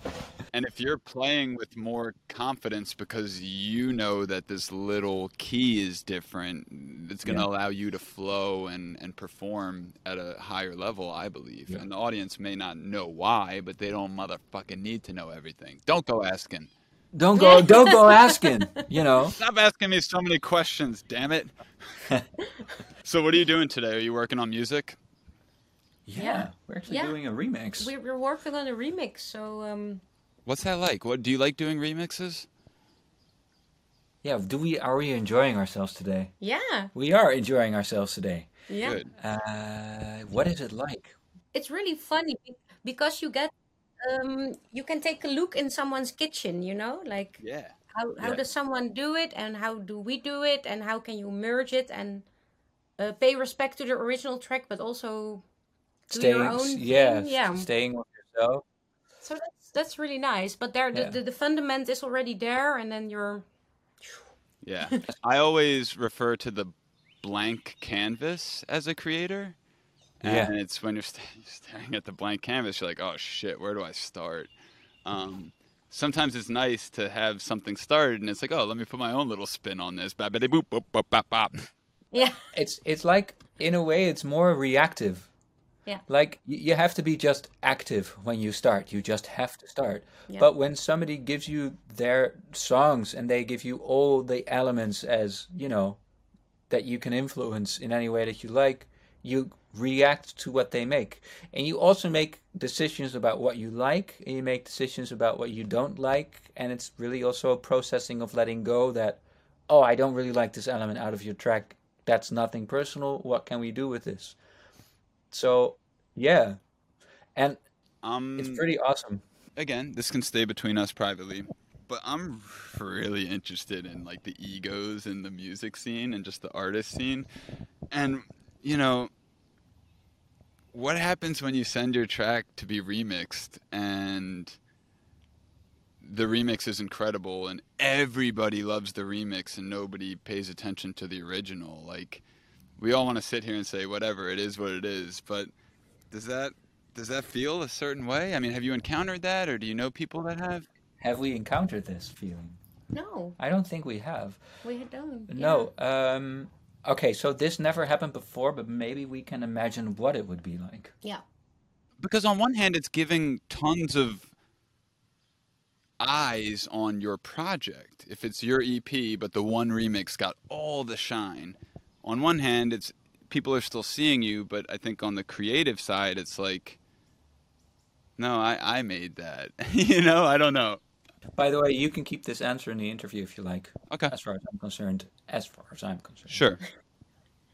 and if you're playing with more confidence because you know that this little key is different, it's going to Yeah. allow you to flow and, and perform at a higher level, I believe. And the audience may not know why, but they don't motherfucking need to know everything. Don't go asking. Don't go don't go asking, you know. Stop asking me so many questions, damn it. so, what are you doing today? Are you working on music? Yeah, we're actually Yeah. doing a remix. We're, we're working on a remix, so um, What's that like? What do you like doing remixes? Yeah, do we are we enjoying ourselves today? yeah, We are enjoying ourselves today. yeah. Good. Uh, what is it like? It's really funny because you get um, you can take a look in someone's kitchen. You know, like Yeah. how how Yeah. does someone do it, and how do we do it, and how can you merge it and uh, pay respect to the original track, but also do Staying, your own yeah, thing. Yeah. staying with yourself. So that's that's really nice. But there, the, Yeah. the, the fundament is already there, and then you're Yeah. I always refer to the blank canvas as a creator. And Yeah. it's when you're sta- staring at the blank canvas, you're like, oh shit, where do I start? Um, sometimes it's nice to have something started and it's like, oh, let me put my own little spin on this. Boop, boop, boop. Yeah. It's it's like in a way it's more reactive. Yeah. Like you have to be just active when you start. You just have to start. Yeah. But when somebody gives you their songs and they give you all the elements as, you know, that you can influence in any way that you like, you react to what they make. And you also make decisions about what you like and you make decisions about what you don't like. And it's really also a processing of letting go that, oh, I don't really like this element out of your track. That's nothing personal. What can we do with this? So, yeah. And Um, it's pretty awesome. again, this can stay between us privately, but I'm really interested in like the egos in the music scene and just the artist scene. And you know, what happens when you send your track to be remixed and the remix is incredible and everybody loves the remix and nobody pays attention to the original? Like we all want to sit here and say whatever, it is what it is, but does that does that feel a certain way? I mean, have you encountered that, or do you know people that have? Have we encountered this feeling? No, I don't think we have. we don't. No. Um, okay, so this never happened before, but maybe we can imagine what it would be like. Yeah. Because on one hand, it's giving tons of eyes on your project. If it's your EP, but the one remix got all the shine. On one hand, it's people are still seeing you, but I think on the creative side, it's like, no, I, I made that. you know, I don't know. By the way, you can keep this answer in the interview if you like. Okay. As far as I'm concerned. As far as I'm concerned. Sure.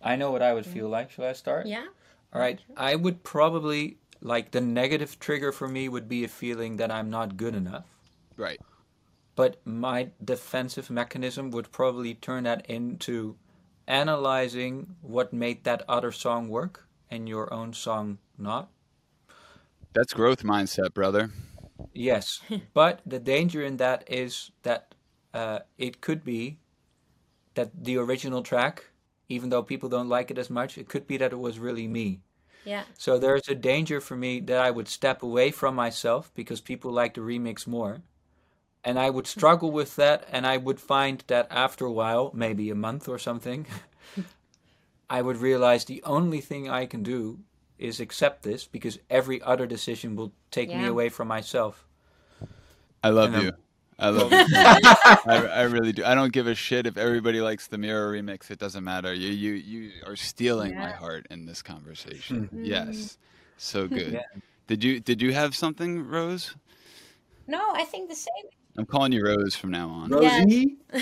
I know what I would feel like. Shall I start? Yeah. All right. I would probably like the negative trigger for me would be a feeling that I'm not good enough. Right. But my defensive mechanism would probably turn that into analyzing what made that other song work and your own song not. That's growth mindset, brother. Yes, but the danger in that is that uh, it could be that the original track, even though people don't like it as much, it could be that it was really me. Yeah. So there's a danger for me that I would step away from myself because people like the remix more. And I would struggle with that, and I would find that after a while, maybe a month or something, I would realize the only thing I can do is accept this because every other decision will take me away from myself. I love You know. you. I love you. I, I really do. I don't give a shit if everybody likes the Mirror remix. It doesn't matter. You you you are stealing my heart in this conversation. Hmm. Yes, so hmm. good. Yeah. Did you did you have something, Rose? No, I think the same. I'm calling you Rose from now on. Rosie?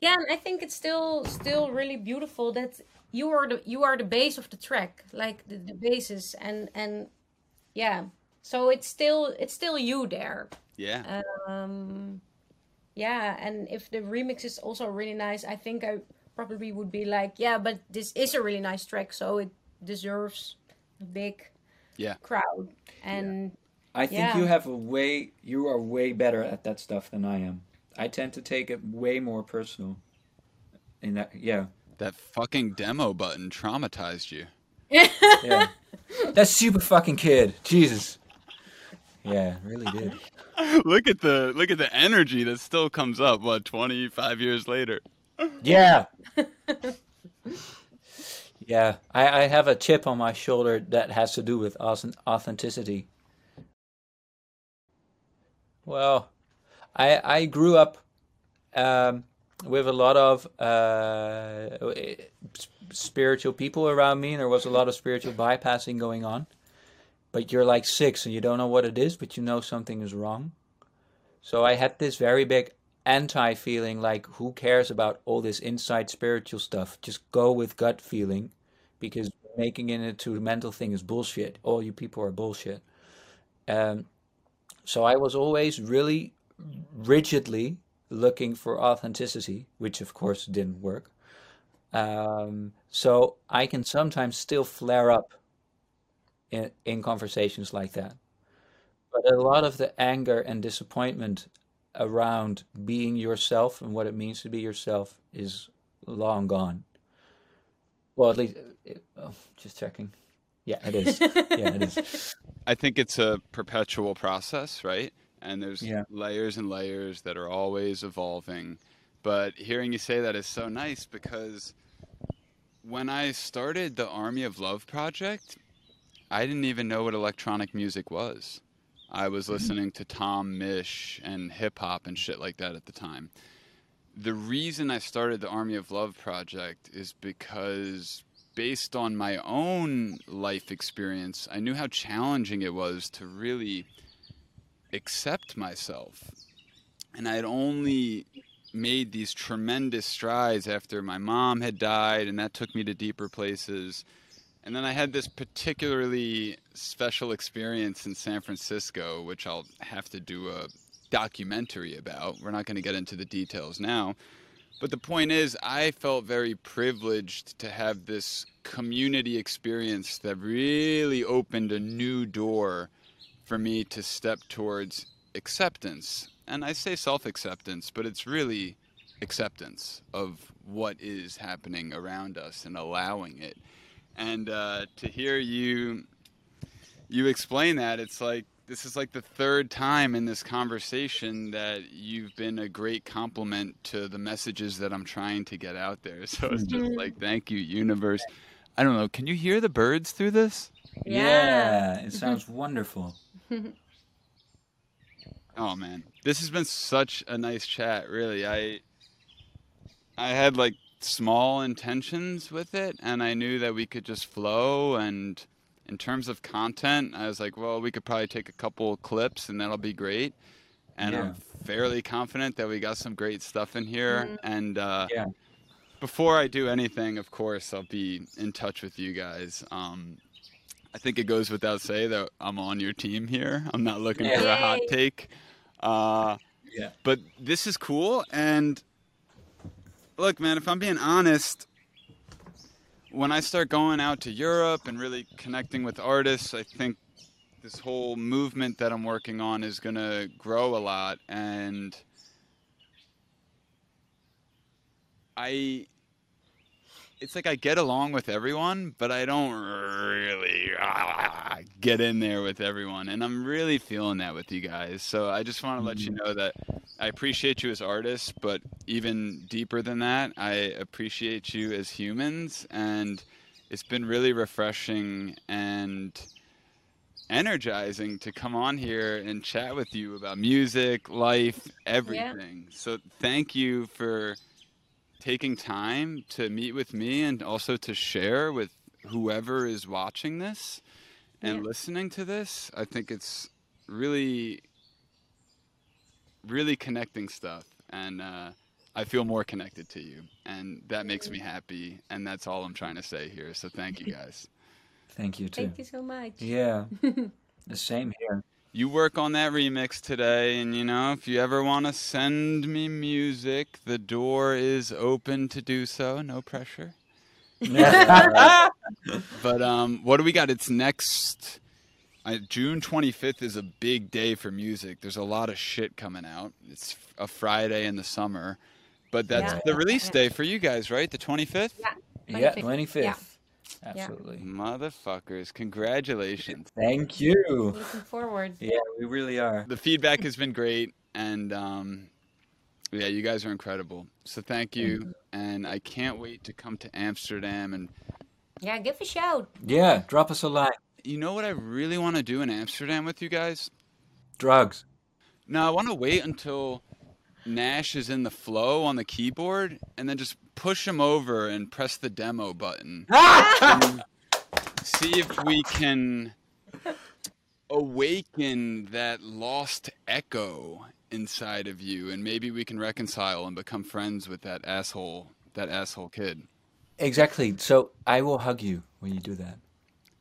yeah, and I think it's still still really beautiful that you are the you are the base of the track, like the, the basis, and and yeah. So it's still it's still you there. Yeah. Um, yeah, and if the remix is also really nice, I think I probably would be like, yeah, but this is a really nice track, so it deserves a big Yeah. crowd. And I think Yeah. you have a way, you are way better at that stuff than I am. I tend to take it way more personal. In that, yeah. That fucking demo button traumatized you. Yeah. that super fucking kid. Jesus. Yeah, really did. look at the look at the energy that still comes up. What 25 years later? Yeah. yeah. I, I have a chip on my shoulder that has to do with auth- authenticity. Well, I I grew up um, with a lot of uh, spiritual people around me, and there was a lot of spiritual bypassing going on. But you're like six and you don't know what it is, but you know something is wrong. So I had this very big anti feeling like, who cares about all this inside spiritual stuff? Just go with gut feeling because making it into a mental thing is bullshit. All you people are bullshit. Um, so I was always really rigidly looking for authenticity, which of course didn't work. Um, so I can sometimes still flare up in, in conversations like that. But a lot of the anger and disappointment around being yourself and what it means to be yourself is long gone. Well, at least, it, oh, just checking. Yeah, it is. Yeah, it is. I think it's a perpetual process, right? and there's Yeah. layers and layers that are always evolving. But hearing you say that is so nice because when I started the Army of Love project, I didn't even know what electronic music was. I was mm-hmm. listening to Tom Misch and hip hop and shit like that at the time. The reason I started the Army of Love project is because, based on my own life experience, I knew how challenging it was to really accept myself. And I had only made these tremendous strides after my mom had died, and that took me to deeper places. And then I had this particularly special experience in San Francisco, which I'll have to do a documentary about. We're not going to get into the details now. But the point is, I felt very privileged to have this community experience that really opened a new door for me to step towards acceptance. And I say self acceptance, but it's really acceptance of what is happening around us and allowing it. And uh, to hear you you explain that, it's like this is like the third time in this conversation that you've been a great compliment to the messages that I'm trying to get out there. So it's just mm-hmm. like, thank you, universe. I don't know. Can you hear the birds through this? Yeah, it sounds wonderful. Oh man, this has been such a nice chat. Really, I I had like small intentions with it, and I knew that we could just flow. And in terms of content, I was like, well, we could probably take a couple clips, and that'll be great. And Yeah. I'm fairly confident that we got some great stuff in here. And uh, Yeah. before I do anything, of course, I'll be in touch with you guys. Um, I think it goes without say that I'm on your team here. I'm not looking for a hot take. Uh, Yeah. but this is cool. And look, man, if I'm being honest, when I start going out to Europe and really connecting with artists, I think this whole movement that I'm working on is going to grow a lot. And I. It's like I get along with everyone, but I don't really ah, get in there with everyone. And I'm really feeling that with you guys. So I just want to let you know that I appreciate you as artists, but even deeper than that, I appreciate you as humans. And it's been really refreshing and energizing to come on here and chat with you about music, life, everything. So thank you for taking time to meet with me and also to share with whoever is watching this and Yeah. listening to this. I think it's really really connecting stuff and uh, I feel more connected to you and that makes me happy and that's all I'm trying to say here. So thank you guys. Thank you too. Thank you so much. Yeah. the same here. You work on that remix today and you know if you ever want to send me music the door is open to do so no pressure but um what do we got it's next uh, june 25th is a big day for music there's a lot of shit coming out it's a friday in the summer but that's Yeah. the release day for you guys right the 25th yeah, 25th. 25th. Yeah. Absolutely. motherfuckers congratulations Thank you. Looking forward. Yeah, we really are. the feedback has been great and um, yeah you guys are incredible so thank you and i can't wait to come to amsterdam and Yeah, give a shout. Yeah, drop us a line. you know what i really want to do in amsterdam with you guys Drugs. no i want to wait until nash is in the flow on the keyboard and then just push him over and press the demo button ah! see if we can awaken that lost echo inside of you and maybe we can reconcile and become friends with that asshole that asshole kid Exactly. So I will hug you when you do that.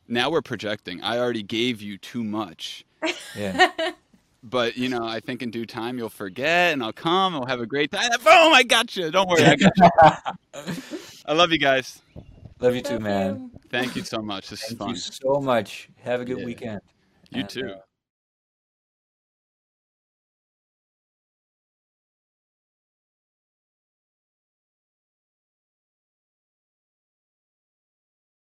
now we're projecting i already gave you too much Yeah. but you know i think in due time you'll forget and i'll come and we'll have a great time boom i got you don't worry i got you i love you guys Love you too, man. thank you so much this is Thank you so much. Have a good Yeah. weekend. you And, too uh,